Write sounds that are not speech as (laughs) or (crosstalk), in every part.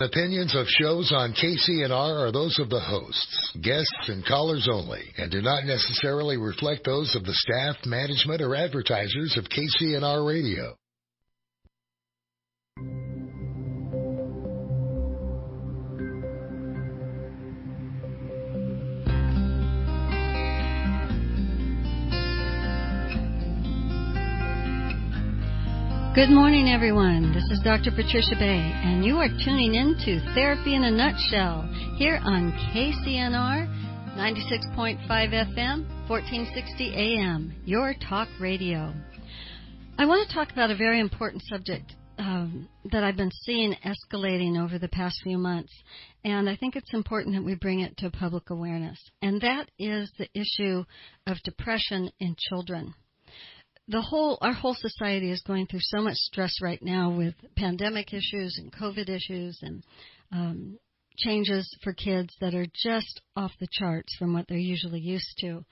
Opinions of shows on KCNR are those of the hosts, guests, and callers only, and do not necessarily reflect those of the staff, management, or advertisers of KCNR Radio. Good morning, everyone. This is Dr. Patricia Bay, and you are tuning in to Therapy in a Nutshell here on KCNR 96.5 FM, 1460 AM, your talk radio. I want to talk about a very important subject um, that I've been seeing escalating over the past few months, and I think it's important that we bring it to public awareness, and that is the issue of depression in children the whole our whole society is going through so much stress right now with pandemic issues and COVID issues and um, changes for kids that are just off the charts from what they're usually used to,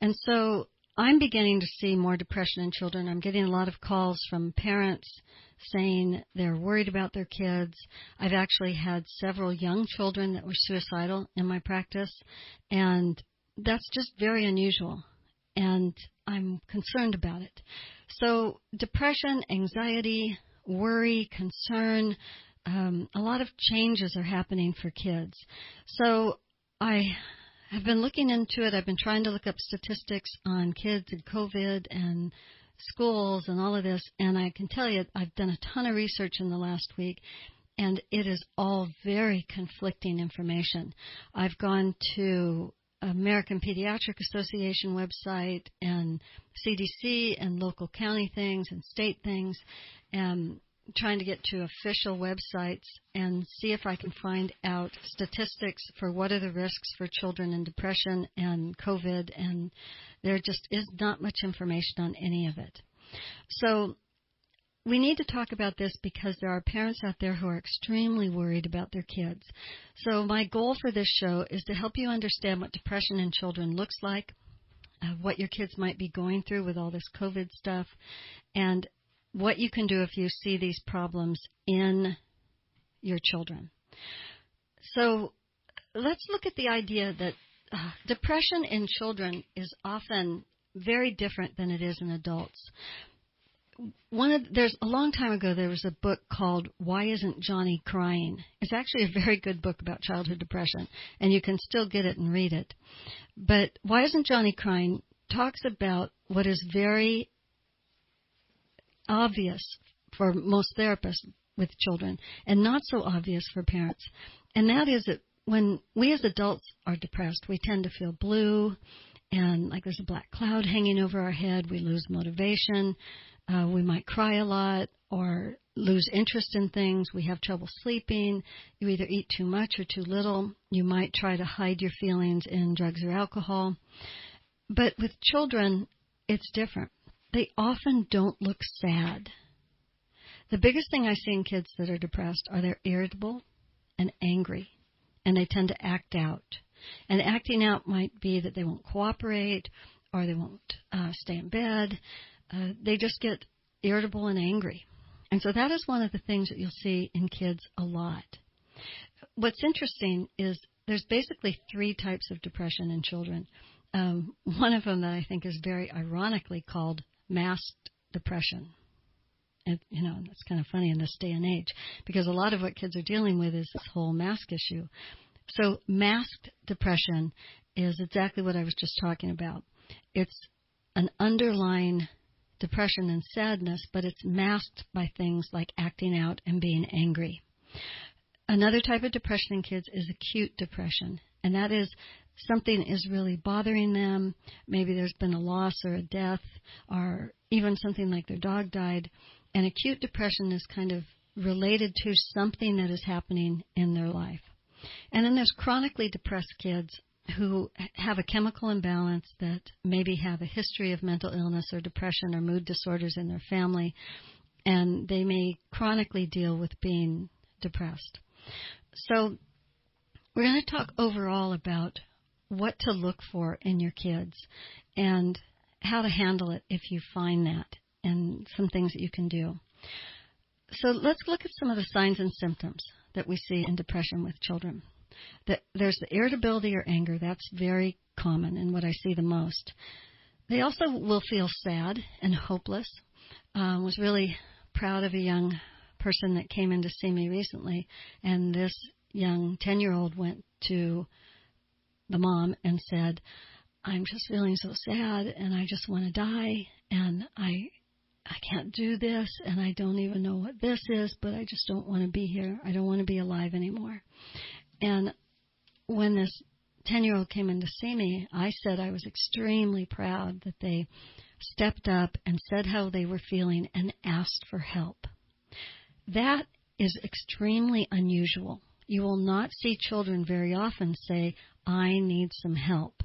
and so I'm beginning to see more depression in children. I'm getting a lot of calls from parents saying they're worried about their kids. I've actually had several young children that were suicidal in my practice, and that's just very unusual and I'm concerned about it. So, depression, anxiety, worry, concern, um, a lot of changes are happening for kids. So, I have been looking into it. I've been trying to look up statistics on kids and COVID and schools and all of this, and I can tell you I've done a ton of research in the last week, and it is all very conflicting information. I've gone to American Pediatric Association website and CDC and local county things and state things and trying to get to official websites and see if I can find out statistics for what are the risks for children in depression and COVID and there just is not much information on any of it. So we need to talk about this because there are parents out there who are extremely worried about their kids. So, my goal for this show is to help you understand what depression in children looks like, uh, what your kids might be going through with all this COVID stuff, and what you can do if you see these problems in your children. So, let's look at the idea that uh, depression in children is often very different than it is in adults one of there's a long time ago there was a book called Why Isn't Johnny Crying? It's actually a very good book about childhood depression and you can still get it and read it. But Why Isn't Johnny Crying talks about what is very obvious for most therapists with children and not so obvious for parents. And that is that when we as adults are depressed, we tend to feel blue and like there's a black cloud hanging over our head. We lose motivation. Uh, we might cry a lot or lose interest in things. We have trouble sleeping. You either eat too much or too little. You might try to hide your feelings in drugs or alcohol. But with children, it's different. They often don't look sad. The biggest thing I see in kids that are depressed are they're irritable and angry, and they tend to act out. And acting out might be that they won't cooperate or they won't uh, stay in bed uh, they just get irritable and angry. And so that is one of the things that you'll see in kids a lot. What's interesting is there's basically three types of depression in children. Um, one of them that I think is very ironically called masked depression. And, you know, it's kind of funny in this day and age because a lot of what kids are dealing with is this whole mask issue. So masked depression is exactly what I was just talking about. It's an underlying depression and sadness, but it's masked by things like acting out and being angry. Another type of depression in kids is acute depression, and that is something is really bothering them. Maybe there's been a loss or a death, or even something like their dog died. And acute depression is kind of related to something that is happening in their life. And then there's chronically depressed kids who have a chemical imbalance that maybe have a history of mental illness or depression or mood disorders in their family, and they may chronically deal with being depressed. So, we're going to talk overall about what to look for in your kids and how to handle it if you find that and some things that you can do. So let's look at some of the signs and symptoms. that we see in depression with children. There's the irritability or anger. That's very common and what I see the most. They also will feel sad and hopeless. Um, was really proud of a young person that came in to see me recently, and this young 10 year old went to the mom and said, I'm just feeling so sad and I just want to die and I I can't do this and I don't even know what this is, but I just don't want to be here. I don't want to be alive anymore. And when this 10 year old came in to see me, I said I was extremely proud that they stepped up and said how they were feeling and asked for help. That is extremely unusual. You will not see children very often say, I need some help.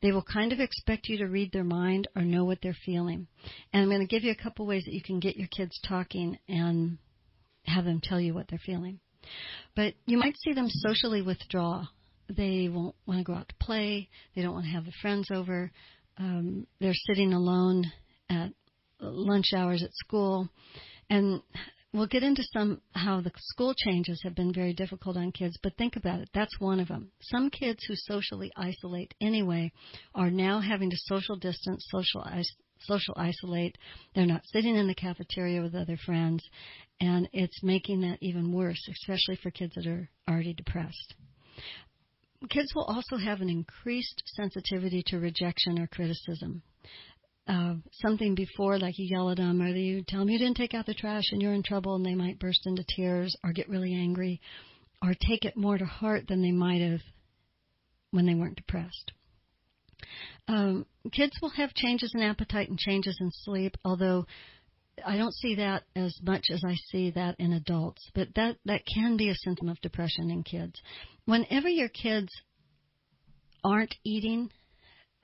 They will kind of expect you to read their mind or know what they're feeling. And I'm going to give you a couple ways that you can get your kids talking and have them tell you what they're feeling. But you might see them socially withdraw. They won't want to go out to play. They don't want to have their friends over. Um, they're sitting alone at lunch hours at school. And we'll get into some how the school changes have been very difficult on kids, but think about it. That's one of them. Some kids who socially isolate anyway are now having to social distance, social social isolate. They're not sitting in the cafeteria with other friends, and it's making that even worse, especially for kids that are already depressed. Kids will also have an increased sensitivity to rejection or criticism uh, something before, like you yell at them, or you tell them you didn't take out the trash and you're in trouble, and they might burst into tears or get really angry, or take it more to heart than they might have when they weren't depressed. Um, kids will have changes in appetite and changes in sleep, although I don't see that as much as I see that in adults. But that that can be a symptom of depression in kids. Whenever your kids aren't eating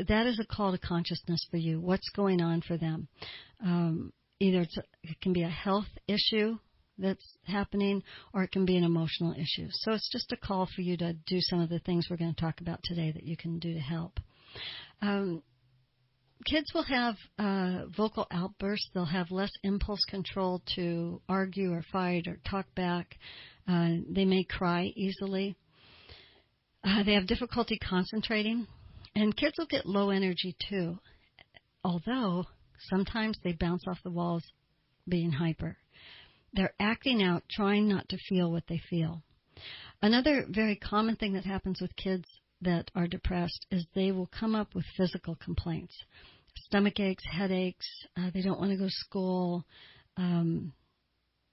that is a call to consciousness for you. What's going on for them? Um, either it can be a health issue that's happening, or it can be an emotional issue. So it's just a call for you to do some of the things we're going to talk about today that you can do to help. Um, kids will have uh, vocal outbursts. They'll have less impulse control to argue or fight or talk back. Uh, they may cry easily. Uh, they have difficulty concentrating. And kids will get low energy too, although sometimes they bounce off the walls being hyper. They're acting out, trying not to feel what they feel. Another very common thing that happens with kids that are depressed is they will come up with physical complaints stomach aches, headaches, uh, they don't want to go to school. Um,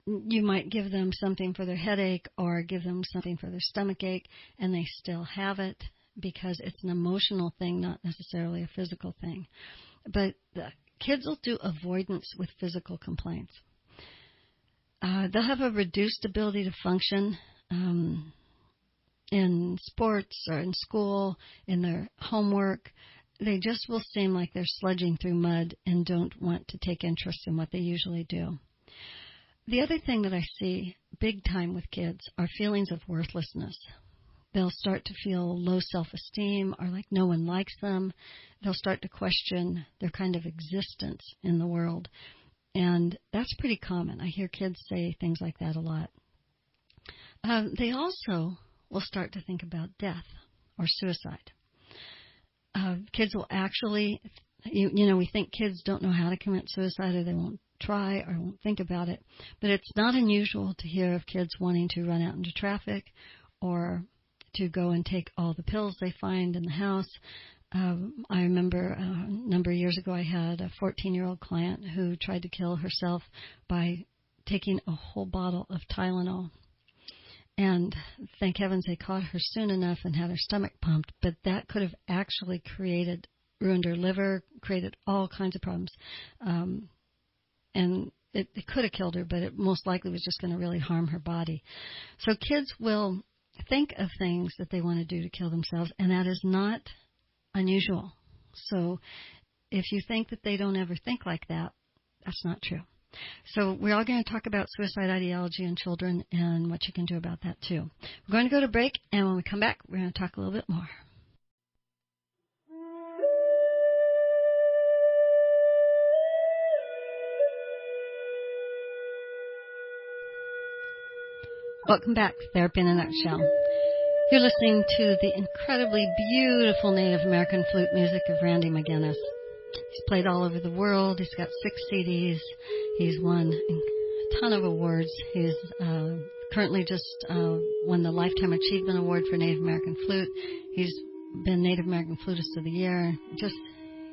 you might give them something for their headache or give them something for their stomach ache, and they still have it because it's an emotional thing, not necessarily a physical thing. But the kids will do avoidance with physical complaints. Uh, they'll have a reduced ability to function um, in sports or in school, in their homework. They just will seem like they're sludging through mud and don't want to take interest in what they usually do. The other thing that I see big time with kids are feelings of worthlessness they'll start to feel low self esteem or like no one likes them. They'll start to question their kind of existence in the world. And that's pretty common. I hear kids say things like that a lot. Um, they also will start to think about death or suicide. Uh, kids will actually, you, you know, we think kids don't know how to commit suicide or they won't try or won't think about it. But it's not unusual to hear of kids wanting to run out into traffic or to go and take all the pills they find in the house. Um, I remember uh, a number of years ago I had a 14 year old client who tried to kill herself by taking a whole bottle of Tylenol. And thank heavens they caught her soon enough and had her stomach pumped, but that could have actually created, ruined her liver, created all kinds of problems. Um, and it, it could have killed her, but it most likely was just going to really harm her body. So kids will think of things that they want to do to kill themselves, and that is not unusual. So if you think that they don't ever think like that, that's not true. So we're all going to talk about suicide ideology in children and what you can do about that too. We're going to go to break, and when we come back, we're going to talk a little bit more. Welcome back, Therapy in a Nutshell. You're listening to the incredibly beautiful Native American flute music of Randy McGinnis. He's played all over the world. He's got six CDs. He's won a ton of awards. He's uh, currently just uh, won the Lifetime Achievement Award for Native American Flute. He's been Native American Flutist of the Year. Just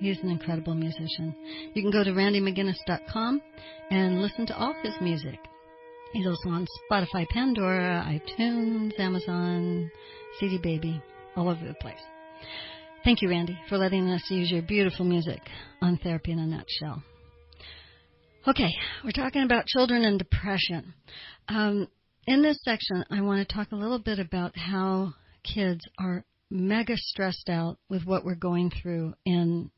He's an incredible musician. You can go to randymcginnis.com and listen to all his music. He's also on Spotify, Pandora, iTunes, Amazon, CD Baby, all over the place. Thank you, Randy, for letting us use your beautiful music on Therapy in a Nutshell. Okay, we're talking about children and depression. Um, in this section, I want to talk a little bit about how kids are mega stressed out with what we're going through in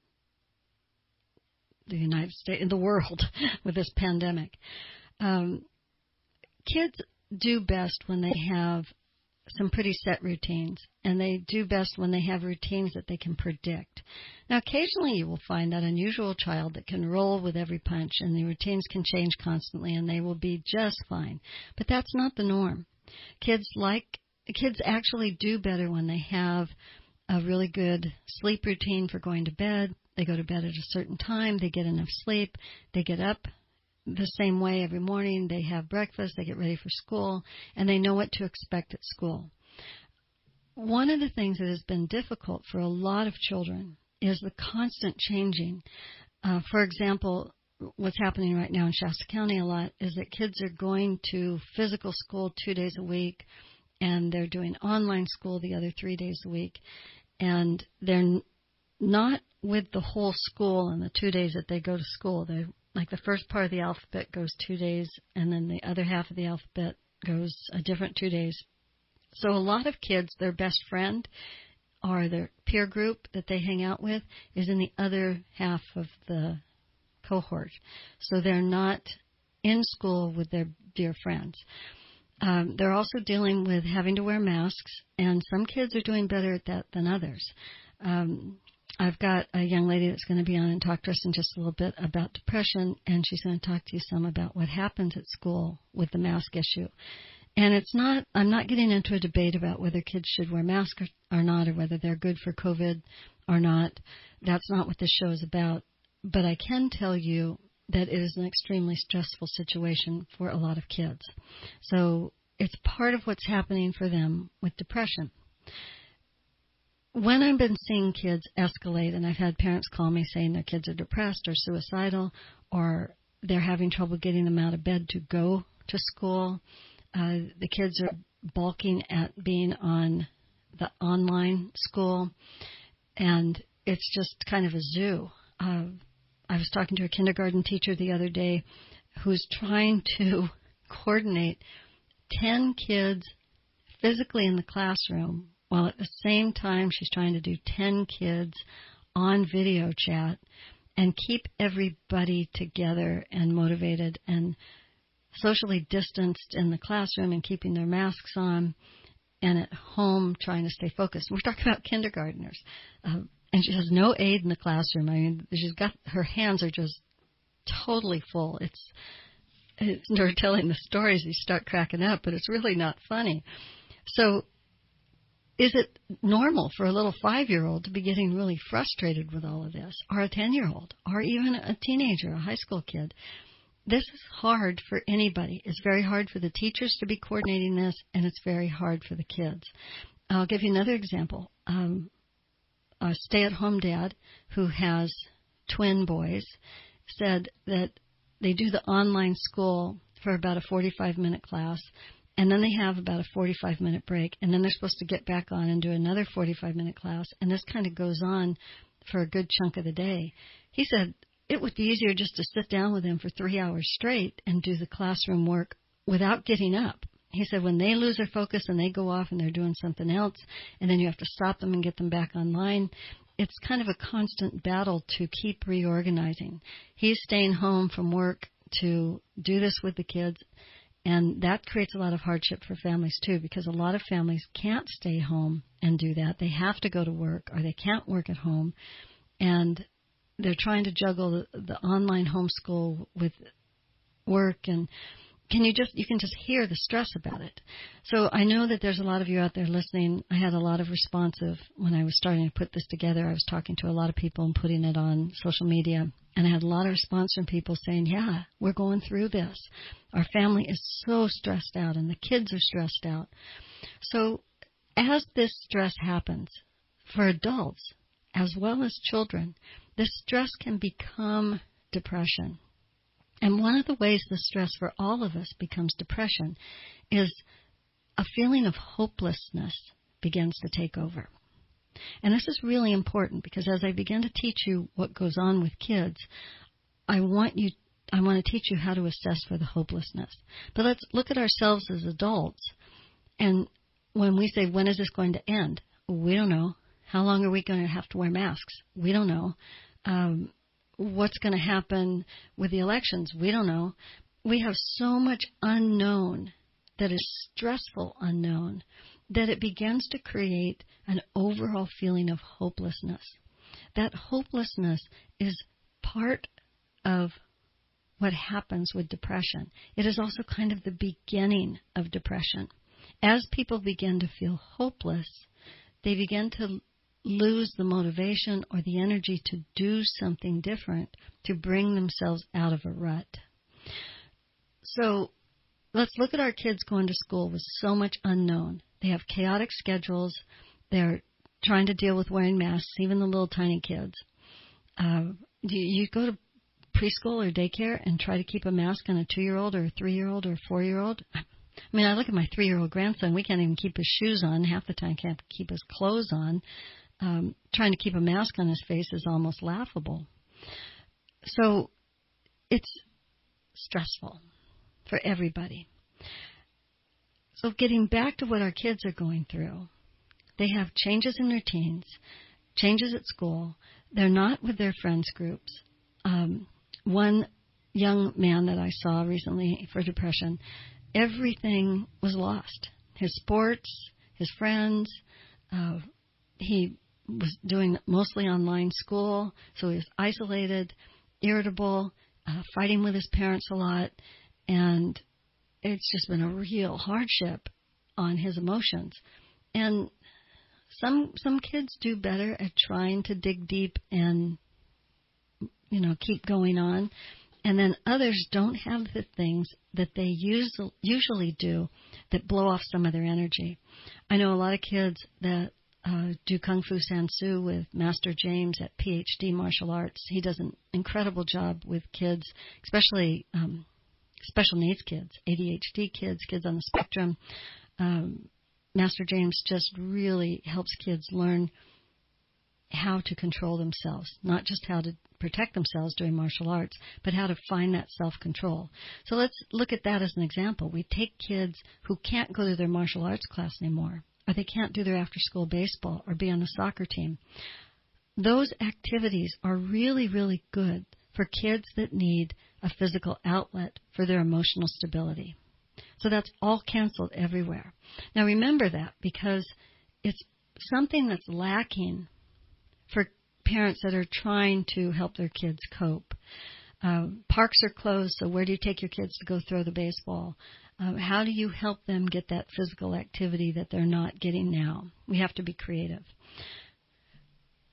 the United States, in the world (laughs) with this pandemic. Um, kids do best when they have some pretty set routines, and they do best when they have routines that they can predict. Now, occasionally you will find that unusual child that can roll with every punch, and the routines can change constantly, and they will be just fine. But that's not the norm. Kids like kids actually do better when they have a really good sleep routine for going to bed. They go to bed at a certain time. They get enough sleep. They get up the same way every morning. They have breakfast, they get ready for school, and they know what to expect at school. One of the things that has been difficult for a lot of children is the constant changing. Uh, for example, what's happening right now in Shasta County a lot is that kids are going to physical school two days a week, and they're doing online school the other three days a week, and they're not with the whole school and the two days that they go to school. They're like the first part of the alphabet goes two days, and then the other half of the alphabet goes a different two days. So a lot of kids, their best friend or their peer group that they hang out with is in the other half of the cohort. So they're not in school with their dear friends. Um, they're also dealing with having to wear masks, and some kids are doing better at that than others. Um, I've got a young lady that's going to be on and talk to us in just a little bit about depression, and she's going to talk to you some about what happens at school with the mask issue. And it's not, I'm not getting into a debate about whether kids should wear masks or, or not, or whether they're good for COVID or not. That's not what this show is about. But I can tell you that it is an extremely stressful situation for a lot of kids. So it's part of what's happening for them with depression when I've been seeing kids escalate, and I've had parents call me saying their kids are depressed or suicidal, or they're having trouble getting them out of bed to go to school, uh, the kids are balking at being on the online school, and it's just kind of a zoo. Uh, I was talking to a kindergarten teacher the other day who's trying to (laughs) coordinate 10 kids physically in the classroom while at the same time she's trying to do 10 kids on video chat and keep everybody together and motivated and socially distanced in the classroom and keeping their masks on and at home trying to stay focused. We're talking about kindergartners. Uh, and she has no aid in the classroom. I mean, she's got her hands are just totally full. It's, it's (laughs) her telling the stories, you start cracking up, but it's really not funny. So is it normal for a little five year old to be getting really frustrated with all of this, or a 10 year old, or even a teenager, a high school kid? This is hard for anybody. It's very hard for the teachers to be coordinating this, and it's very hard for the kids. I'll give you another example. Um, a stay at home dad who has twin boys said that they do the online school for about a 45 minute class and then they have about a 45 minute break, and then they're supposed to get back on and do another 45 minute class, and this kind of goes on for a good chunk of the day. He said it would be easier just to sit down with them for three hours straight and do the classroom work without getting up. He said when they lose their focus and they go off and they're doing something else, and then you have to stop them and get them back online, it's kind of a constant battle to keep reorganizing. He's staying home from work to do this with the kids and that creates a lot of hardship for families too, because a lot of families can't stay home and do that. They have to go to work or they can't work at home. And they're trying to juggle the, the online homeschool with work. And can you just you can just hear the stress about it. So i know that there's a lot of you out there listening. I had a lot of responsive when i was starting to put this together. I was talking to a lot of people and putting it on social media and i had a lot of response from people saying yeah we're going through this. Our family is so stressed out and the kids are stressed out. So as this stress happens for adults as well as children the stress can become depression. And one of the ways the stress for all of us becomes depression is a feeling of hopelessness begins to take over. And this is really important because as I begin to teach you what goes on with kids, I want you I want to teach you how to assess for the hopelessness. But let's look at ourselves as adults and when we say when is this going to end? We don't know. How long are we going to have to wear masks? We don't know. Um, what's going to happen with the elections. We don't know. We have so much unknown that is stressful unknown that it begins to create an overall feeling of hopelessness. That hopelessness is part of what happens with depression. It is also kind of the beginning of depression. As people begin to feel hopeless, they begin to lose the motivation or the energy to do something different to bring themselves out of a rut. So let's look at our kids going to school with so much unknown. They have chaotic schedules. They're trying to deal with wearing masks, even the little tiny kids. Uh, you, you go to preschool or daycare and try to keep a mask on a two year old or a three year old or a four year old. (laughs) I mean, I look at my three year old grandson. We can't even keep his shoes on. Half the time, can't keep his clothes on um, trying to keep a mask on his face is almost laughable. So it's stressful for everybody. So getting back to what our kids are going through, they have changes in routines, changes at school. They're not with their friends groups. Um, one young man that I saw recently for depression, everything was lost. His sports, his friends. Uh, he was doing mostly online school, so he was isolated, irritable, uh, fighting with his parents a lot, and it's just been a real hardship on his emotions. And some some kids do better at trying to dig deep and you know keep going on, and then others don't have the things that they usually do that blow off some of their energy. I know a lot of kids that uh, do Kung Fu San Soo with Master James at PhD Martial Arts. He does an incredible job with kids, especially um, special needs kids, ADHD kids, kids on the spectrum. Um, Master James just really helps kids learn how to control themselves, not just how to protect themselves during martial arts, but how to find that self control. So let's look at that as an example. We take kids who can't go to their martial arts class anymore or they can't do their after school baseball or be on the soccer team. Those activities are really, really good for kids that need a physical outlet for their emotional stability. So that's all canceled everywhere. Now remember that because it's something that's lacking for parents that are trying to help their kids cope. Uh, parks are closed, so where do you take your kids to go throw the baseball? Um, how do you help them get that physical activity that they're not getting now? We have to be creative.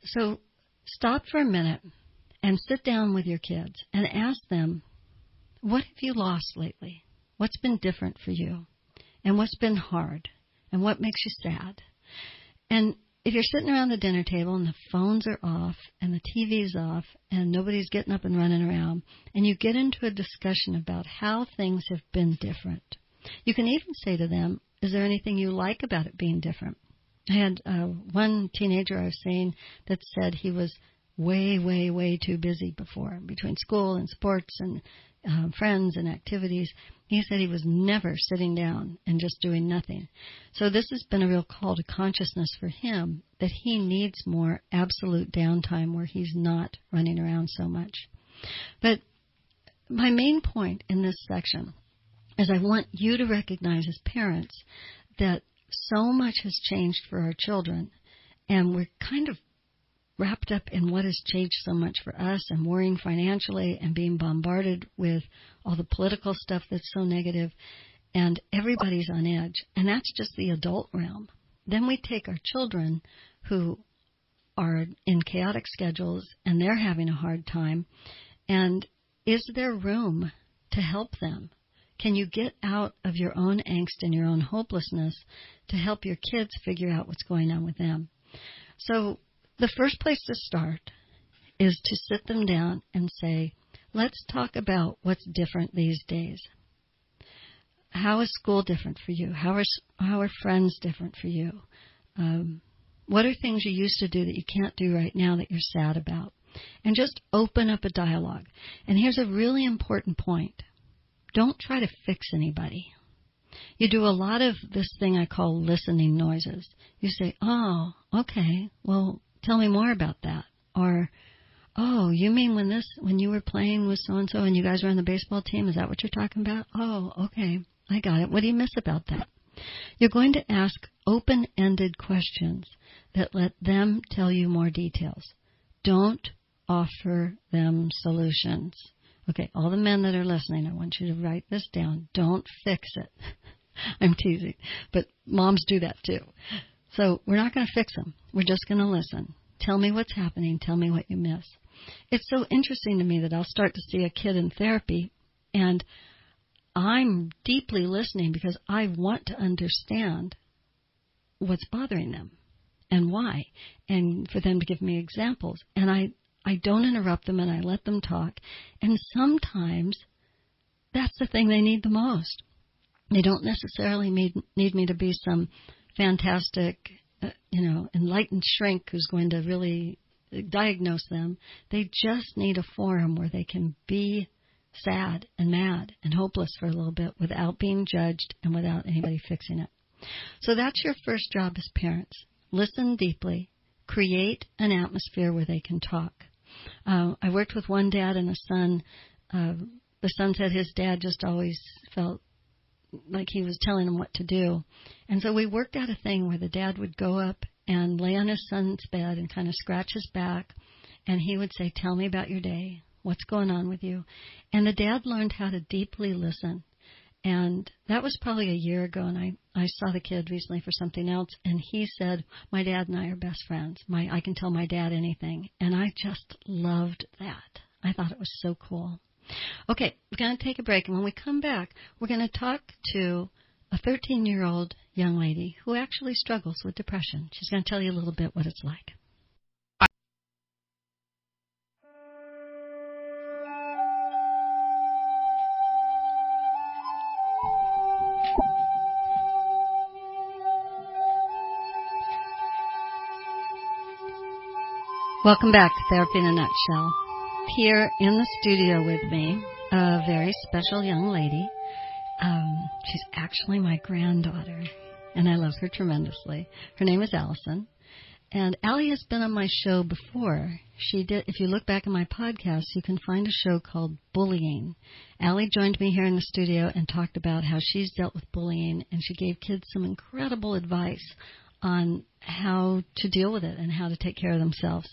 So stop for a minute and sit down with your kids and ask them, what have you lost lately? What's been different for you? And what's been hard? And what makes you sad? And if you're sitting around the dinner table and the phones are off and the TV's off and nobody's getting up and running around, and you get into a discussion about how things have been different, you can even say to them, Is there anything you like about it being different? I had uh, one teenager I was seeing that said he was way, way, way too busy before between school and sports and uh, friends and activities. He said he was never sitting down and just doing nothing. So this has been a real call to consciousness for him that he needs more absolute downtime where he's not running around so much. But my main point in this section is I want you to recognize as parents that so much has changed for our children and we're kind of wrapped up in what has changed so much for us and worrying financially and being bombarded with all the political stuff that's so negative and everybody's on edge. And that's just the adult realm. Then we take our children who are in chaotic schedules and they're having a hard time. And is there room to help them? Can you get out of your own angst and your own hopelessness to help your kids figure out what's going on with them? So, the first place to start is to sit them down and say, let's talk about what's different these days. How is school different for you? How are, how are friends different for you? Um, what are things you used to do that you can't do right now that you're sad about? And just open up a dialogue. And here's a really important point don't try to fix anybody. You do a lot of this thing I call listening noises. You say, Oh, okay, well, tell me more about that. Or, Oh, you mean when this, when you were playing with so and so and you guys were on the baseball team? Is that what you're talking about? Oh, okay, I got it. What do you miss about that? You're going to ask open ended questions that let them tell you more details. Don't offer them solutions. Okay, all the men that are listening, I want you to write this down. Don't fix it. (laughs) I'm teasing, but moms do that too. So we're not going to fix them. We're just going to listen. Tell me what's happening. Tell me what you miss. It's so interesting to me that I'll start to see a kid in therapy and I'm deeply listening because I want to understand what's bothering them and why and for them to give me examples and I I don't interrupt them and I let them talk. And sometimes that's the thing they need the most. They don't necessarily need, need me to be some fantastic, uh, you know, enlightened shrink who's going to really diagnose them. They just need a forum where they can be sad and mad and hopeless for a little bit without being judged and without anybody fixing it. So that's your first job as parents. Listen deeply, create an atmosphere where they can talk. Uh, I worked with one dad and a son. Uh, the son said his dad just always felt like he was telling him what to do. And so we worked out a thing where the dad would go up and lay on his son's bed and kind of scratch his back. And he would say, Tell me about your day. What's going on with you? And the dad learned how to deeply listen. And that was probably a year ago, and I, I saw the kid recently for something else, and he said, My dad and I are best friends. My I can tell my dad anything. And I just loved that. I thought it was so cool. Okay, we're going to take a break, and when we come back, we're going to talk to a 13 year old young lady who actually struggles with depression. She's going to tell you a little bit what it's like. Welcome back to Therapy in a Nutshell. Here in the studio with me, a very special young lady. Um, she's actually my granddaughter, and I love her tremendously. Her name is Allison, and Allie has been on my show before. She did. If you look back in my podcast, you can find a show called Bullying. Allie joined me here in the studio and talked about how she's dealt with bullying, and she gave kids some incredible advice on how to deal with it and how to take care of themselves.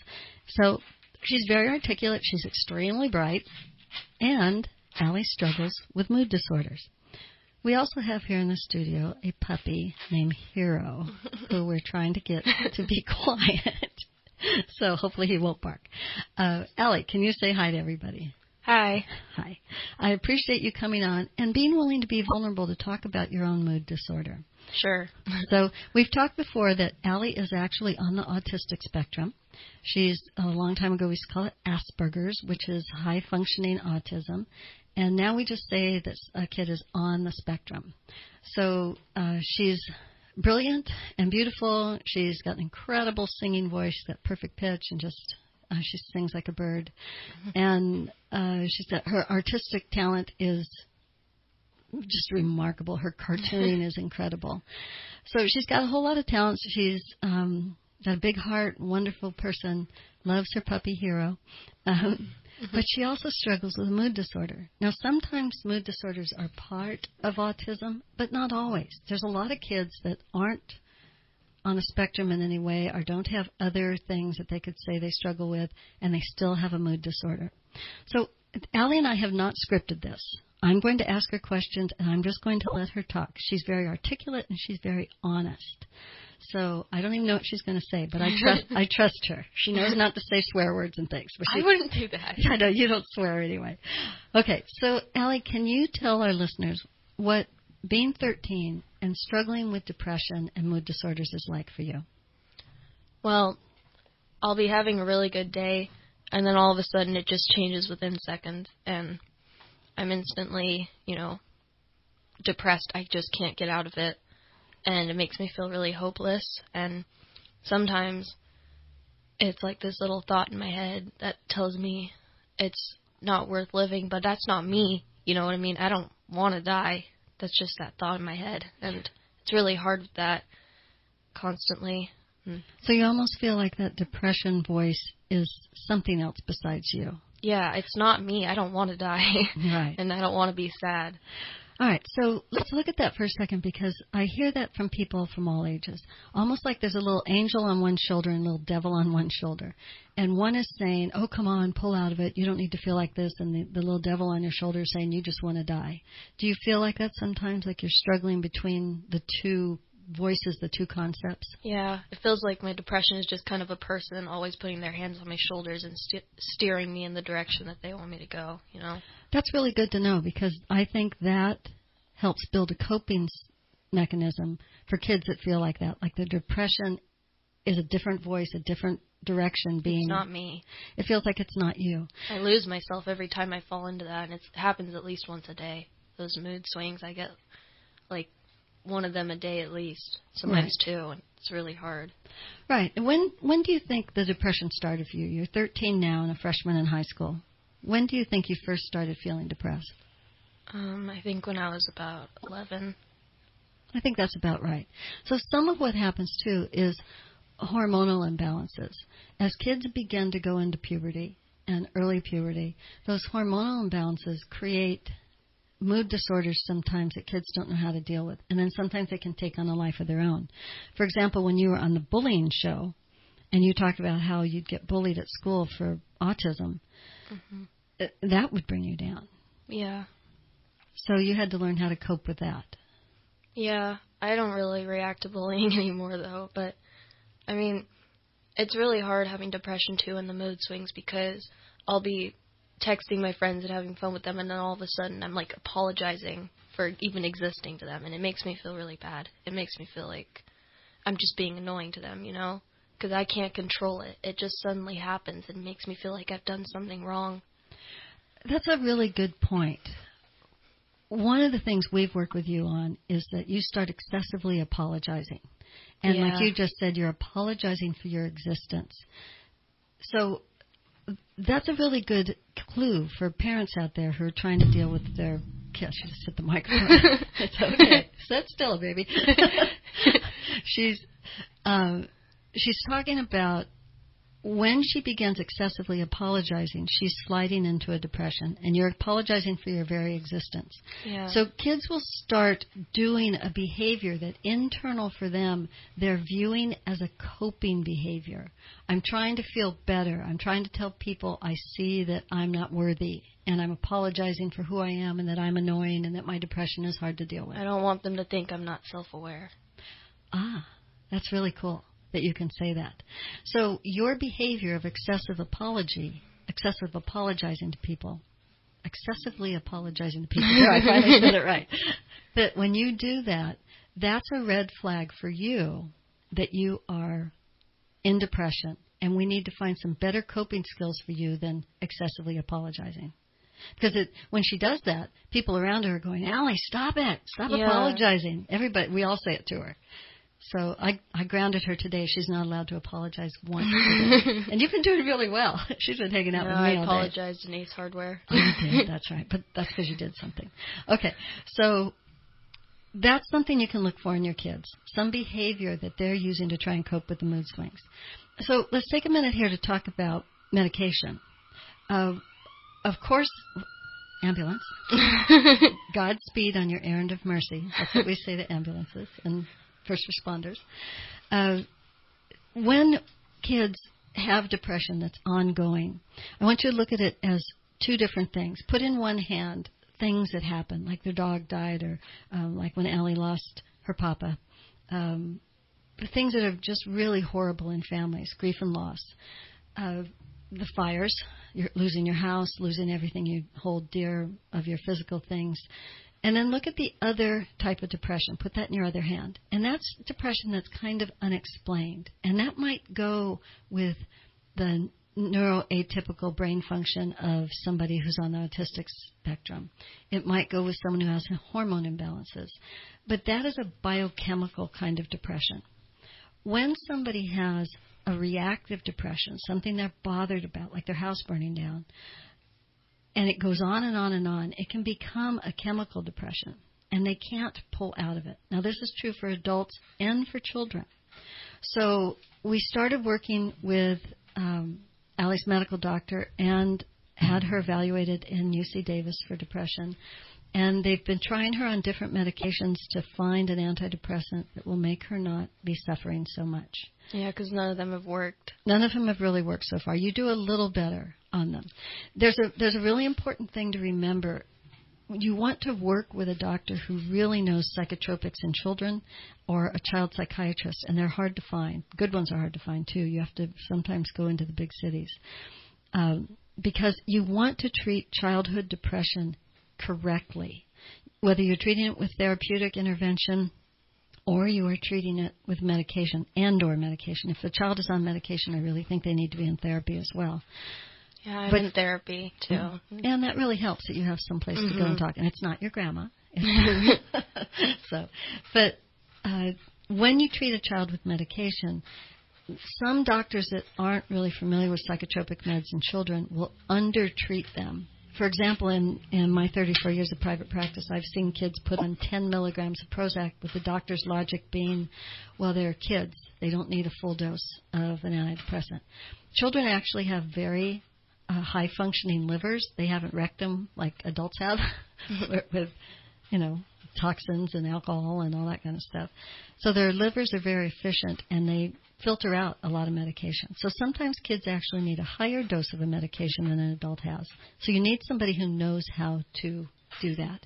So she's very articulate, she's extremely bright, and Allie struggles with mood disorders. We also have here in the studio a puppy named Hero who (laughs) we're trying to get to be (laughs) quiet. so hopefully he won't bark. Uh, Allie, can you say hi to everybody? Hi. Hi. I appreciate you coming on and being willing to be vulnerable to talk about your own mood disorder. Sure. so we've talked before that Allie is actually on the autistic spectrum. She's a long time ago we used to call it Asperger's, which is high functioning autism, and now we just say that a kid is on the spectrum. So uh, she's brilliant and beautiful. She's got an incredible singing voice. Got perfect pitch and just uh, she sings like a bird. Mm-hmm. And uh, she's got her artistic talent is just remarkable. Her cartooning (laughs) is incredible. So she's got a whole lot of talents. She's um, got a big heart, wonderful person, loves her puppy hero. Um, but she also struggles with a mood disorder. Now, sometimes mood disorders are part of autism, but not always. There's a lot of kids that aren't on a spectrum in any way or don't have other things that they could say they struggle with and they still have a mood disorder. So Allie and I have not scripted this. I'm going to ask her questions and I'm just going to let her talk. She's very articulate and she's very honest. So I don't even know what she's going to say, but I trust I (laughs) trust her. She knows not to say swear words and things. But she, I wouldn't do that. (laughs) I know you don't swear anyway. Okay, so Allie, can you tell our listeners what being 13 and struggling with depression and mood disorders is like for you? Well, I'll be having a really good day, and then all of a sudden it just changes within seconds, and I'm instantly, you know, depressed. I just can't get out of it, and it makes me feel really hopeless. And sometimes it's like this little thought in my head that tells me it's not worth living, but that's not me. You know what I mean? I don't want to die. That's just that thought in my head, and it's really hard with that constantly. Mm. So you almost feel like that depression voice is something else besides you. Yeah, it's not me. I don't want to die. Right. (laughs) and I don't want to be sad. All right, so let's look at that for a second because I hear that from people from all ages. Almost like there's a little angel on one shoulder and a little devil on one shoulder. And one is saying, oh, come on, pull out of it. You don't need to feel like this. And the, the little devil on your shoulder is saying, you just want to die. Do you feel like that sometimes, like you're struggling between the two voices, the two concepts? Yeah, it feels like my depression is just kind of a person always putting their hands on my shoulders and st- steering me in the direction that they want me to go, you know? That's really good to know because I think that helps build a coping mechanism for kids that feel like that. Like the depression is a different voice, a different direction being. It's not me. It feels like it's not you. I lose myself every time I fall into that, and it happens at least once a day. Those mood swings, I get like one of them a day at least, sometimes right. two, and it's really hard. Right. When when do you think the depression started for you? You're 13 now and a freshman in high school. When do you think you first started feeling depressed? Um, I think when I was about 11. I think that's about right. So some of what happens too is hormonal imbalances. As kids begin to go into puberty and early puberty, those hormonal imbalances create mood disorders sometimes that kids don't know how to deal with. And then sometimes they can take on a life of their own. For example, when you were on the bullying show and you talked about how you'd get bullied at school for autism, mm-hmm. that would bring you down. Yeah. So you had to learn how to cope with that. Yeah, I don't really react to bullying (laughs) anymore though, but I mean, it's really hard having depression too and the mood swings because I'll be texting my friends and having fun with them and then all of a sudden I'm like apologizing for even existing to them and it makes me feel really bad. It makes me feel like I'm just being annoying to them, you know? Because I can't control it. It just suddenly happens and makes me feel like I've done something wrong. That's a really good point. one of the things we've worked with you on is that you start excessively apologizing. And yeah. like you just said, you're apologizing for your existence. So that's a really good clue for parents out there who are trying to deal with their kids. She just hit the microphone. (laughs) it's okay. Sit still, a baby. (laughs) (laughs) she's um, she's talking about when she begins excessively apologizing, she's sliding into a depression, and you're apologizing for your very existence. Yeah. So kids will start doing a behavior that internal for them they're viewing as a coping behavior. I'm trying to feel better. I'm trying to tell people I see that I'm not worthy, and I'm apologizing for who I am, and that I'm annoying, and that my depression is hard to deal with. I don't want them to think I'm not self-aware. Ah, that's really cool that you can say that. So your behavior of excessive apology, excessive apologizing to people, excessively apologizing to people. There, I finally said it right. (laughs) That when you do that, that's a red flag for you that you are in depression, and we need to find some better coping skills for you than excessively apologizing. Because it, when she does that, people around her are going, Allie, stop it. Stop yeah. apologizing. Everybody, we all say it to her. So I, I grounded her today. She's not allowed to apologize once. (laughs) and you've been doing really well. (laughs) She's been hanging out no, with me I all apologized in Ace Hardware. you did. That's right. But that's because you did something. Okay. So that's something you can look for in your kids. Some behavior that they're using to try and cope with the mood swings. So let's take a minute here to talk about medication. Uh, of course, ambulance. (laughs) Godspeed on your errand of mercy. That's what we say to ambulances. And first responders. Uh, when kids have depression that's ongoing, I want you to look at it as two different things. Put in one hand things that happen, like their dog died, or um, like when Allie lost her papa. Um, the things that are just really horrible in families, grief and loss. Uh, the fires, you're losing your house, losing everything you hold dear of your physical things. And then look at the other type of depression. Put that in your other hand. And that's depression that's kind of unexplained. And that might go with the neuroatypical brain function of somebody who's on the autistic spectrum. It might go with someone who has hormone imbalances. But that is a biochemical kind of depression. When somebody has a reactive depression, something they're bothered about, like their house burning down, and it goes on and on and on, it can become a chemical depression, and they can't pull out of it. Now, this is true for adults and for children. So we started working with um, Allie's medical doctor and had her evaluated in UC Davis for depression. And they've been trying her on different medications to find an antidepressant that will make her not be suffering so much. Yeah, because none of them have worked. None of them have really worked so far. You do a little better on them. There's a there's a really important thing to remember. You want to work with a doctor who really knows psychotropics in children or a child psychiatrist, and they're hard to find. Good ones are hard to find too. You have to sometimes go into the big cities. Um, because you want to treat childhood depression correctly. Whether you're treating it with therapeutic intervention or you are treating it with medication and or medication. If the child is on medication, I really think they need to be in therapy as well. Yeah, I'm but, in therapy too. Mm-hmm. And that really helps that you have some place mm-hmm. to go and mm-hmm. talk. And it's not your grandma. (laughs) (laughs) so, but uh, when you treat a child with medication, some doctors that aren't really familiar with psychotropic meds in children will undertreat them for example, in, in my 34 years of private practice, I've seen kids put on 10 milligrams of Prozac with the doctor's logic being, well, they're kids. They don't need a full dose of an antidepressant. Children actually have very uh, high functioning livers. They haven't wrecked them like adults have (laughs) (laughs) with, you know, toxins and alcohol and all that kind of stuff. So their livers are very efficient and they filter out a lot of medication. So sometimes kids actually need a higher dose of a medication than an adult has. So you need somebody who knows how to do that.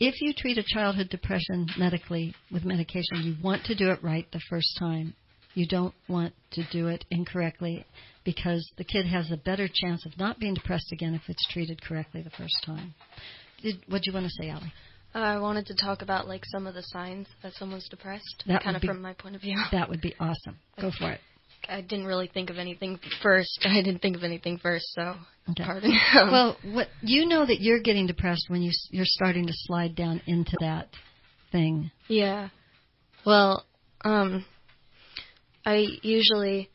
If you treat a childhood depression medically with medication, you want to do it right the first time. You don't want to do it incorrectly because the kid has a better chance of not being depressed again if it's treated correctly the first time. Did, what do you want to say, Allie? Uh, I wanted to talk about like some of the signs that someone's depressed, that kind of be, from my point of view. (laughs) That would be awesome. Go for it. I didn't really think of anything first. (laughs) I didn't think of anything first, so okay. pardon. (laughs) well, what you know that you're getting depressed when you you're starting to slide down into that thing. Yeah. Well, um I usually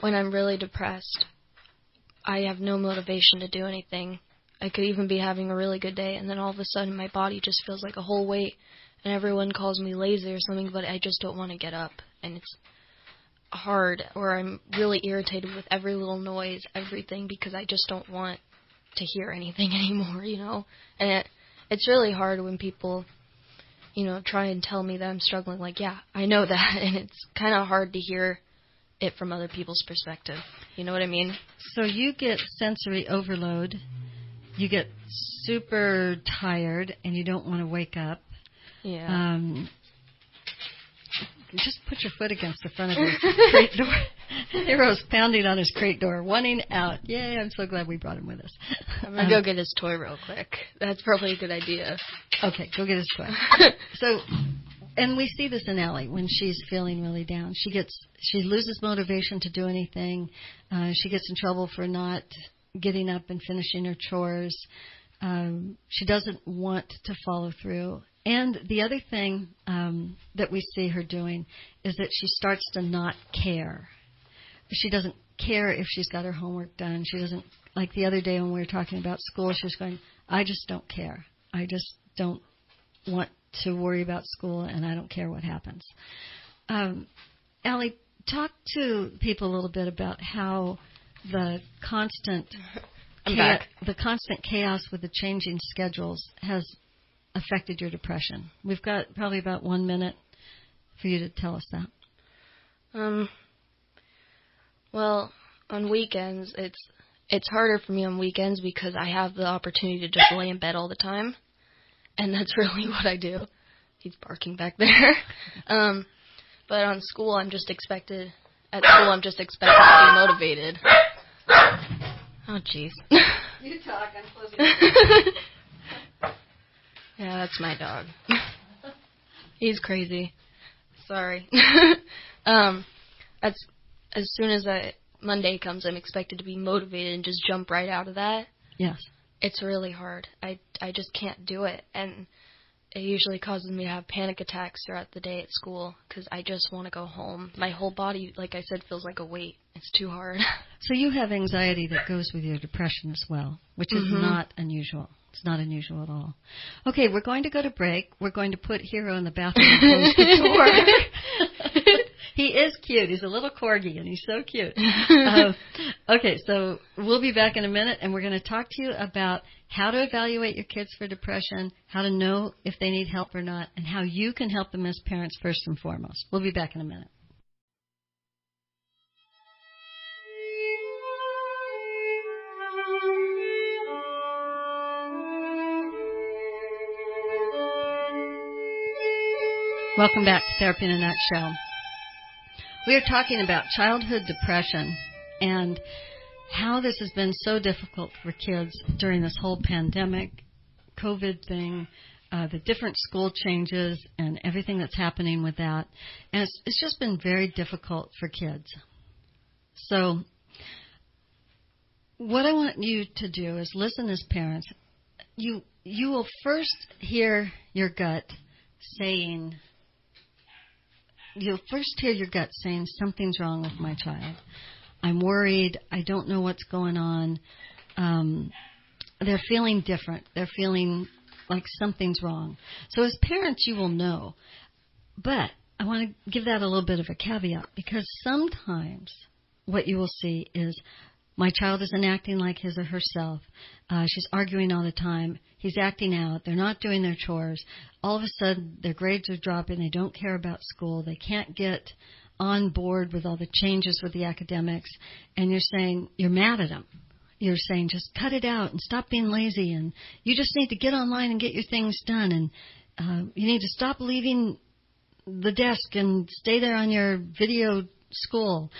when I'm really depressed, I have no motivation to do anything. I could even be having a really good day, and then all of a sudden my body just feels like a whole weight, and everyone calls me lazy or something, but I just don't want to get up, and it's hard, or I'm really irritated with every little noise, everything, because I just don't want to hear anything (laughs) anymore, you know, and it, it's really hard when people, you know, try and tell me that I'm struggling. Like, yeah, I know (laughs) that, and it's kind of hard to hear it from other people's perspective. You know what I mean? So you get sensory overload you get super tired and you don't want to wake up. Yeah. Um, just put your foot against the front of the (laughs) crate door. (laughs) Hero's pounding on his crate door, wanting out. Yay, I'm so glad we brought him with us. I'm going to um, go get his toy real quick. That's probably a good idea. Okay, go get his (laughs) toy. so, and we see this in Allie when she's feeling really down. She gets, she loses motivation to do anything. Uh, she gets in trouble for not getting up and finishing her chores. Um, she doesn't want to follow through. And the other thing um, that we see her doing is that she starts to not care. She doesn't care if she's got her homework done. She doesn't, like the other day when we were talking about school, she was going, I just don't care. I just don't want to worry about school and I don't care what happens. Um, Allie, talk to people a little bit about how the constant cha- the constant chaos with the changing schedules has affected your depression. We've got probably about one minute for you to tell us that. Um. Well, on weekends it's it's harder for me on weekends because I have the opportunity to just lay in bed all the time, and that's (laughs) really what I do. He's barking back there. (laughs) um, but on school, I'm just expected. At school, I'm just expected to be motivated. Oh, jeez. (laughs) You talk. I'm closing. yeah, that's my dog. He's crazy. Sorry. um, that's as soon as I Monday comes, I'm expected to be motivated and just jump right out of that. yes. It's really hard. I I just can't do it, and it usually causes me to have panic attacks throughout the day at school because I just want to go home. My whole body, like I said, feels like a weight. It's too hard. (laughs) So you have anxiety that goes with your depression as well, which is Mhm. not unusual. It's not unusual at all. Okay, we're going to go to break. We're going to put Hero in the bathroom and close the door. (laughs) he is cute. He's a little corgi, and he's so cute. (laughs) Um, okay, so we'll be back in a minute, and we're going to talk to you about how to evaluate your kids for depression, how to know if they need help or not, and how you can help them as parents first and foremost. We'll be back in a minute. Welcome back to Therapy in a Nutshell. We are talking about childhood depression and how this has been so difficult for kids during this whole pandemic, COVID thing, uh, the different school changes, and everything that's happening with that. And it's, it's just been very difficult for kids. So, what I want you to do is listen as parents. You you will first hear your gut saying you'll first hear your gut saying something's wrong with my child. I'm worried. I don't know what's going on. Um, they're feeling different. They're feeling like something's wrong. So as parents, you will know. But I want to give that a little bit of a caveat because sometimes what you will see is my child isn't acting like his or herself. Uh, she's arguing all the time. He's acting out. They're not doing their chores. All of a sudden, their grades are dropping. They don't care about school. They can't get on board with all the changes with the academics. And you're saying, you're mad at them. You're saying, just cut it out and stop being lazy. And you just need to get online and get your things done. And uh, you need to stop leaving the desk and stay there on your video school.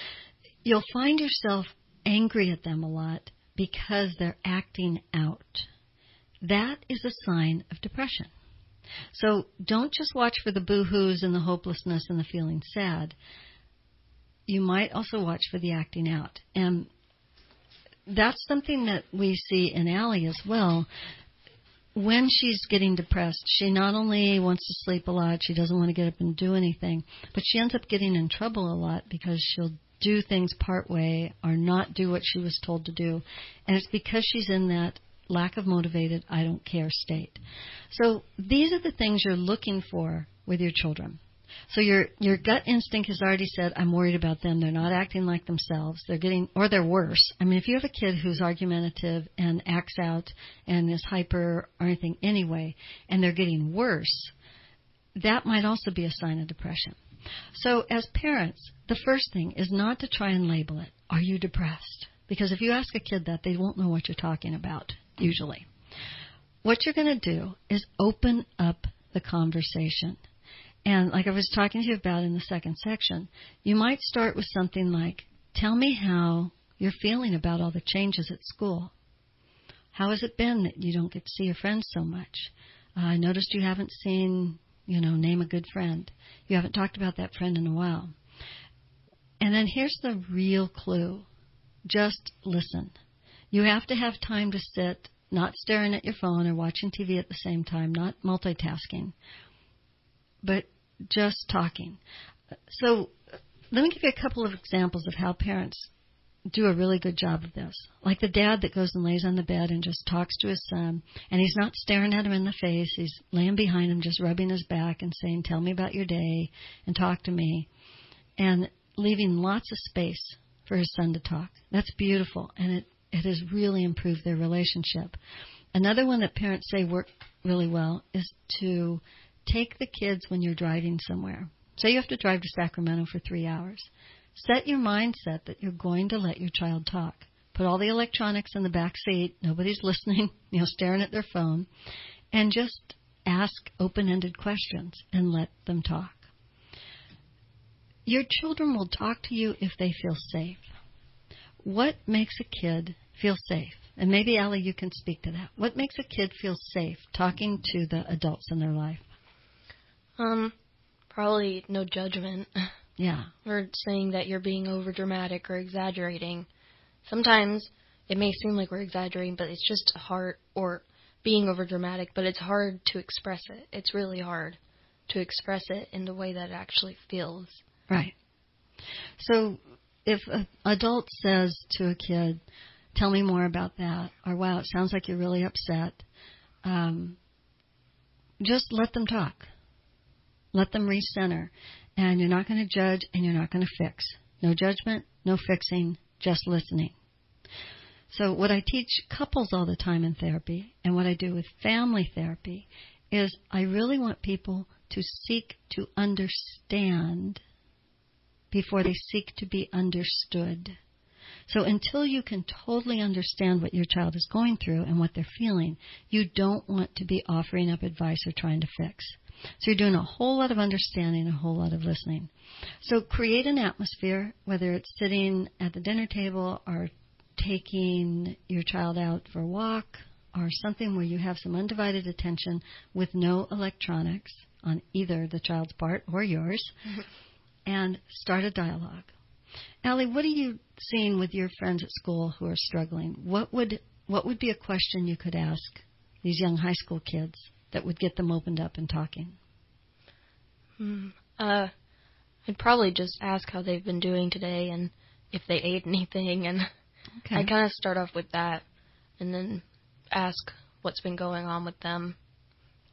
You'll find yourself angry at them a lot because they're acting out. That is a sign of depression. So don't just watch for the boo-hoos and the hopelessness and the feeling sad. You might also watch for the acting out. And that's something that we see in Allie as well. When she's getting depressed, she not only wants to sleep a lot, she doesn't want to get up and do anything, but she ends up getting in trouble a lot because she'll do things part way or not do what she was told to do. And it's because she's in that lack of motivated, I don't care state. So these are the things you're looking for with your children. So your your gut instinct has already said, I'm worried about them. They're not acting like themselves. They're getting, or they're worse. I mean, if you have a kid who's argumentative and acts out and is hyper or anything anyway, and they're getting worse, that might also be a sign of depression. So as parents, the first thing is not to try and label it. Are you depressed? Because if you ask a kid that, they won't know what you're talking about, usually. What you're going to do is open up the conversation. And like I was talking to you about in the second section, you might start with something like, Tell me how you're feeling about all the changes at school. How has it been that you don't get to see your friends so much? Uh, I noticed you haven't seen, you know, name a good friend. You haven't talked about that friend in a while. And then here's the real clue just listen. You have to have time to sit, not staring at your phone or watching TV at the same time, not multitasking, but just talking. So let me give you a couple of examples of how parents do a really good job of this. Like the dad that goes and lays on the bed and just talks to his son, and he's not staring at him in the face. He's laying behind him, just rubbing his back and saying, Tell me about your day and talk to me. And leaving lots of space for his son to talk. That's beautiful, and it, it has really improved their relationship. Another one that parents say work really well is to take the kids when you're driving somewhere. Say you have to drive to Sacramento for three hours. Set your mindset that you're going to let your child talk. Put all the electronics in the back seat. Nobody's listening, (laughs) you know, staring at their phone. And just ask open ended questions and let them talk. Your children will talk to you if they feel safe. What makes a kid feel safe? And maybe, Allie, you can speak to that. What makes a kid feel safe talking to the adults in their life? Um, probably no judgment. (laughs) Yeah. or saying that you're being over dramatic or exaggerating. Sometimes it may seem like we're exaggerating, but it's just hard, or being over dramatic, but it's hard to express it. It's really hard to express it in the way that it actually feels. Right. So if an adult says to a kid, tell me more about that, or wow, it sounds like you're really upset, um, just let them talk. Let them recenter. And you're not going to judge and you're not going to fix. No judgment, no fixing, just listening. So, what I teach couples all the time in therapy and what I do with family therapy is I really want people to seek to understand before they seek to be understood. So until you can totally understand what your child is going through and what they're feeling, you don't want to be offering up advice or trying to fix. So you're doing a whole lot of understanding, a whole lot of listening. So create an atmosphere, whether it's sitting at the dinner table or taking your child out for a walk or something where you have some undivided attention with no electronics on either the child's part or yours (laughs) and start a dialogue. Allie, what are you seeing with your friends at school who are struggling? What would what would be a question you could ask these young high school kids that would get them opened up and talking? Hmm. Uh, I'd probably just ask how they've been doing today and if they ate anything, and Okay. I kind of start off with that, and then ask what's been going on with them,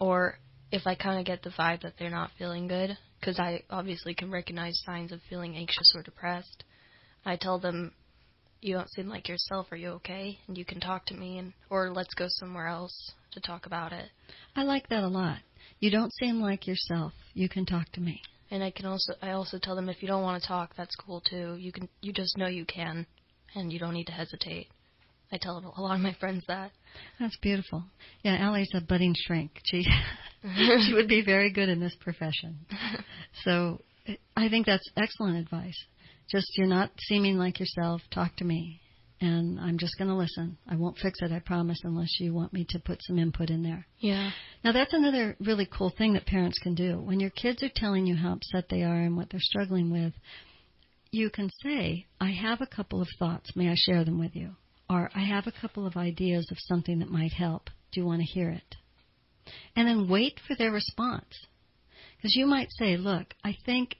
or if I kind of get the vibe that they're not feeling good, because I obviously can recognize signs of feeling anxious or depressed. I tell them, "You don't seem like yourself. Are you okay? And you can talk to me, and or let's go somewhere else to talk about it." I like that a lot. You don't seem like yourself. You can talk to me. And I can also I also tell them if you don't want to talk, that's cool too. You can you just know you can, and you don't need to hesitate. I tell a lot of my friends that. That's beautiful. Yeah, Allie's a budding shrink. She (laughs) she would be very good in this profession. So I think that's excellent advice. Just you're not seeming like yourself. Talk to me, and I'm just going to listen. I won't fix it, I promise, unless you want me to put some input in there. Yeah. Now that's another really cool thing that parents can do. When your kids are telling you how upset they are and what they're struggling with, you can say, I have a couple of thoughts. May I share them with you? Or I have a couple of ideas of something that might help. Do you want to hear it? And then wait for their response. Because you might say, look, I think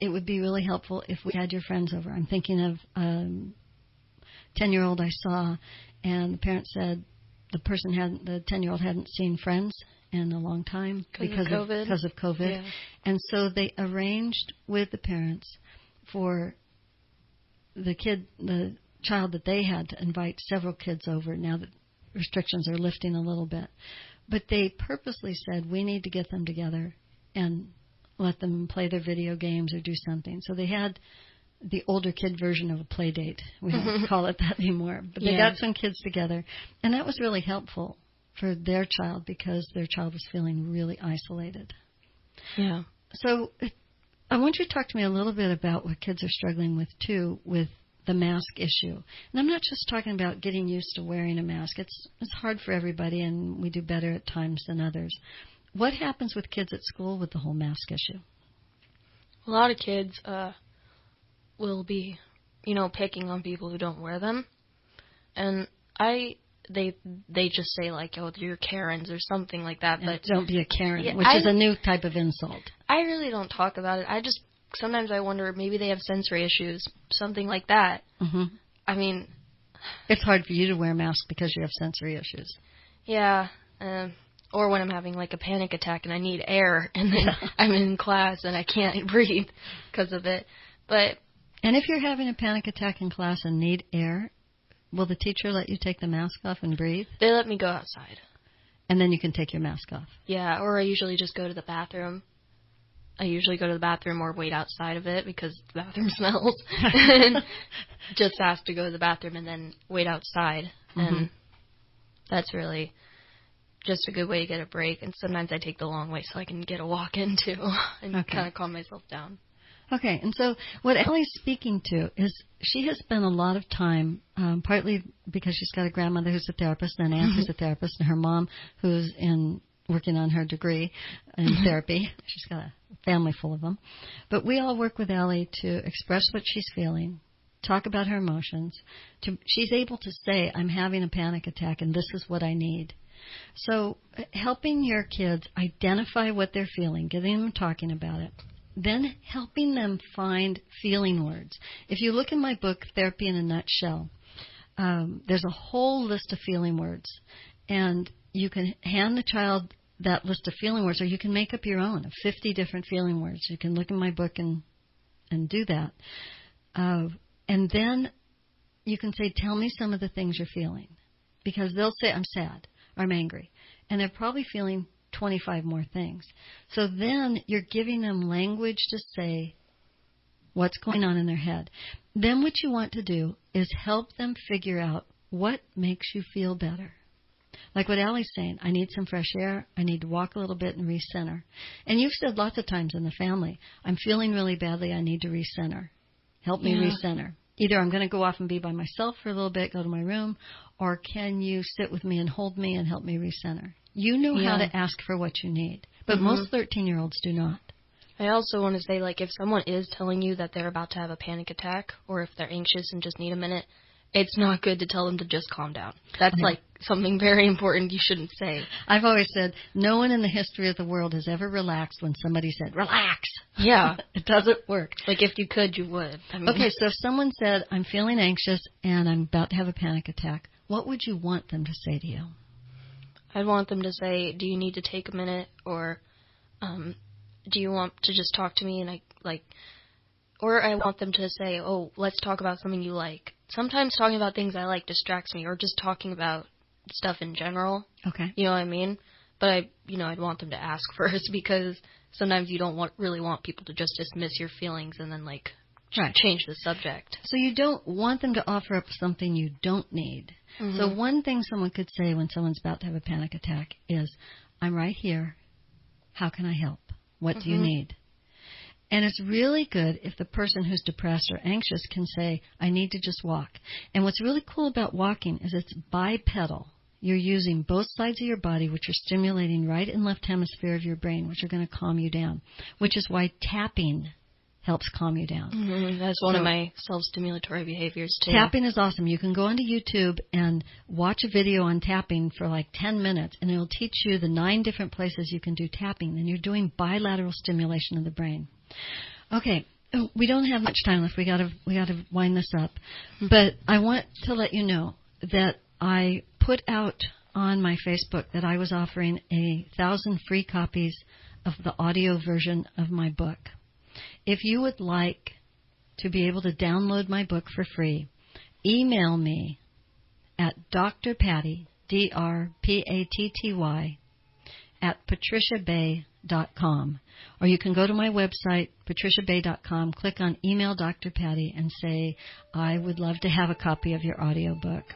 it would be really helpful if we had your friends over. I'm thinking of a um, 10 year old I saw, and the parent said the person hadn't, the 10 year old hadn't seen friends in a long time 'Cause of because COVID? because of COVID. Yeah. And so they arranged with the parents for the kid, the child that they had to invite several kids over now that restrictions are lifting a little bit. But they purposely said, we need to get them together and let them play their video games or do something. So they had the older kid version of a play date. We don't (laughs) call it that anymore. But they Yeah. got some kids together. And that was really helpful for their child because their child was feeling really isolated. Yeah. So I want you to talk to me a little bit about what kids are struggling with too, with the mask issue. And I'm not just talking about getting used to wearing a mask. It's it's hard for everybody, and we do better at times than others. What happens with kids at school with the whole mask issue? A lot of kids uh will be, you know, picking on people who don't wear them. And I they they just say like, "Oh, you're Karens" or something like that, And but don't be a Karen, Yeah, which I- is a new type of insult. I really don't talk about it. I just sometimes I wonder maybe they have sensory issues, something like that. hmm I mean, It's hard for you to wear a mask because you have sensory issues. yeah, um or when I'm having like a panic attack and I need air (laughs) and then (laughs) I'm in class and I can't (laughs) breathe because of it. But And if you're having a panic attack in class and need air, will the teacher let you take the mask off and breathe? they let me go outside. And then you can take your mask off. Yeah, or I usually just go to the bathroom. I usually go to the bathroom or wait outside of it because the bathroom smells. and just ask to go to the bathroom and then wait outside. Mm-hmm. And that's really just a good way to get a break. And sometimes I take the long way so I can get a walk (laughs) in too and Okay. kind of calm myself down. Okay, and so what Allie's speaking to is she has spent a lot of time, um, partly because she's got a grandmother who's a therapist, and an aunt who's a therapist, and her mom who's in working on her degree in therapy. She's got a family full of them. But we all work with Ellie to express what she's feeling, talk about her emotions. To, she's able to say, "I'm having a panic attack, and this is what I need." So, helping your kids identify what they're feeling, getting them talking about it, then helping them find feeling words. If you look in my book, Therapy in a Nutshell, um, there's a whole list of feeling words, and you can hand the child that list of feeling words, or you can make up your own of 50 different feeling words. You can look in my book and and do that, uh, and then you can say, "Tell me some of the things you're feeling," because they'll say, "I'm sad," "I'm angry," and they're probably feeling 25 more things. So then you're giving them language to say what's going on in their head. Then what you want to do is help them figure out what makes you feel better. Like what Allie's saying, I need some fresh air. I need to walk a little bit and recenter. And you've said lots of times in the family, I'm feeling really badly. I need to recenter. Help me Yeah. recenter. Either I'm going to go off and be by myself for a little bit, go to my room, or can you sit with me and hold me and help me recenter? You know how to ask for what you need, but Mhm. most 13 year olds do not. I also want to say, like, if someone is telling you that they're about to have a panic attack, or if they're anxious and just need a minute, it's not good to tell them to just calm down. That's Yeah. like something very important you shouldn't say. I've always said no one in the history of the world has ever relaxed when somebody said, relax. Yeah. (laughs) it doesn't work. like, if you could, you would. I mean, Okay, so if someone said, I'm feeling anxious and I'm about to have a panic attack, what would you want them to say to you? I'd want them to say, "Do you need to take a minute?" or um, "Do you want to just talk to me?" And I like, or I want them to say, "Oh, let's talk about something you like." Sometimes talking about things I like distracts me, or just talking about stuff in general. Okay. You know what I mean? But I, you know, I'd want them to ask (laughs) first because sometimes you don't want really want people to just dismiss your feelings and then like Right. change the subject. So you don't want them to offer up something you don't need. So one thing someone could say when someone's about to have a panic attack is, I'm right here. How can I help? What do you Mhm. need? And it's really good if the person who's depressed or anxious can say, I need to just walk. And what's really cool about walking is it's bipedal. You're using both sides of your body, which are stimulating right and left hemisphere of your brain, which are going to calm you down, which is why tapping helps calm you down. hmm That's one So- of my self-stimulatory behaviors too. Tapping is awesome. You can go onto YouTube and watch a video on tapping for like 10 minutes, and it'll teach you the nine different places you can do tapping, and you're doing bilateral stimulation of the brain. Okay, oh, we don't have much time left. We gotta we gotta wind this up, but I want to let you know that I put out on my Facebook that I was offering a thousand free copies of the audio version of my book. If you would like to be able to download my book for free, email me at Dr. Patty, D R P A T T Y, at patriciabay.com. Or you can go to my website, patriciabay.com, click on Email Dr. Patty, and say, I would love to have a copy of your audiobook.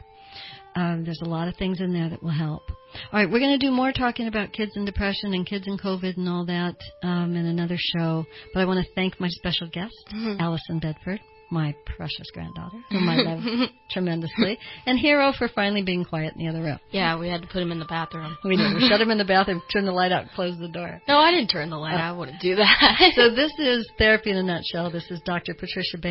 Um, there's a lot of things in there that will help. All right, we're going to do more talking about kids and depression and kids and COVID and all that um, in another show. But I want to thank my special guest, Allison Bedford, my precious granddaughter, (laughs) whom I love tremendously, and Hero for finally being quiet in the other room. Yeah, we had to put him in the bathroom. We did. We shut him in the (laughs) bathroom, turn the light out, close the door. No, I didn't turn the light. Out, I wouldn't do that. So this is Therapy in a Nutshell. This is Dr. Patricia Bay.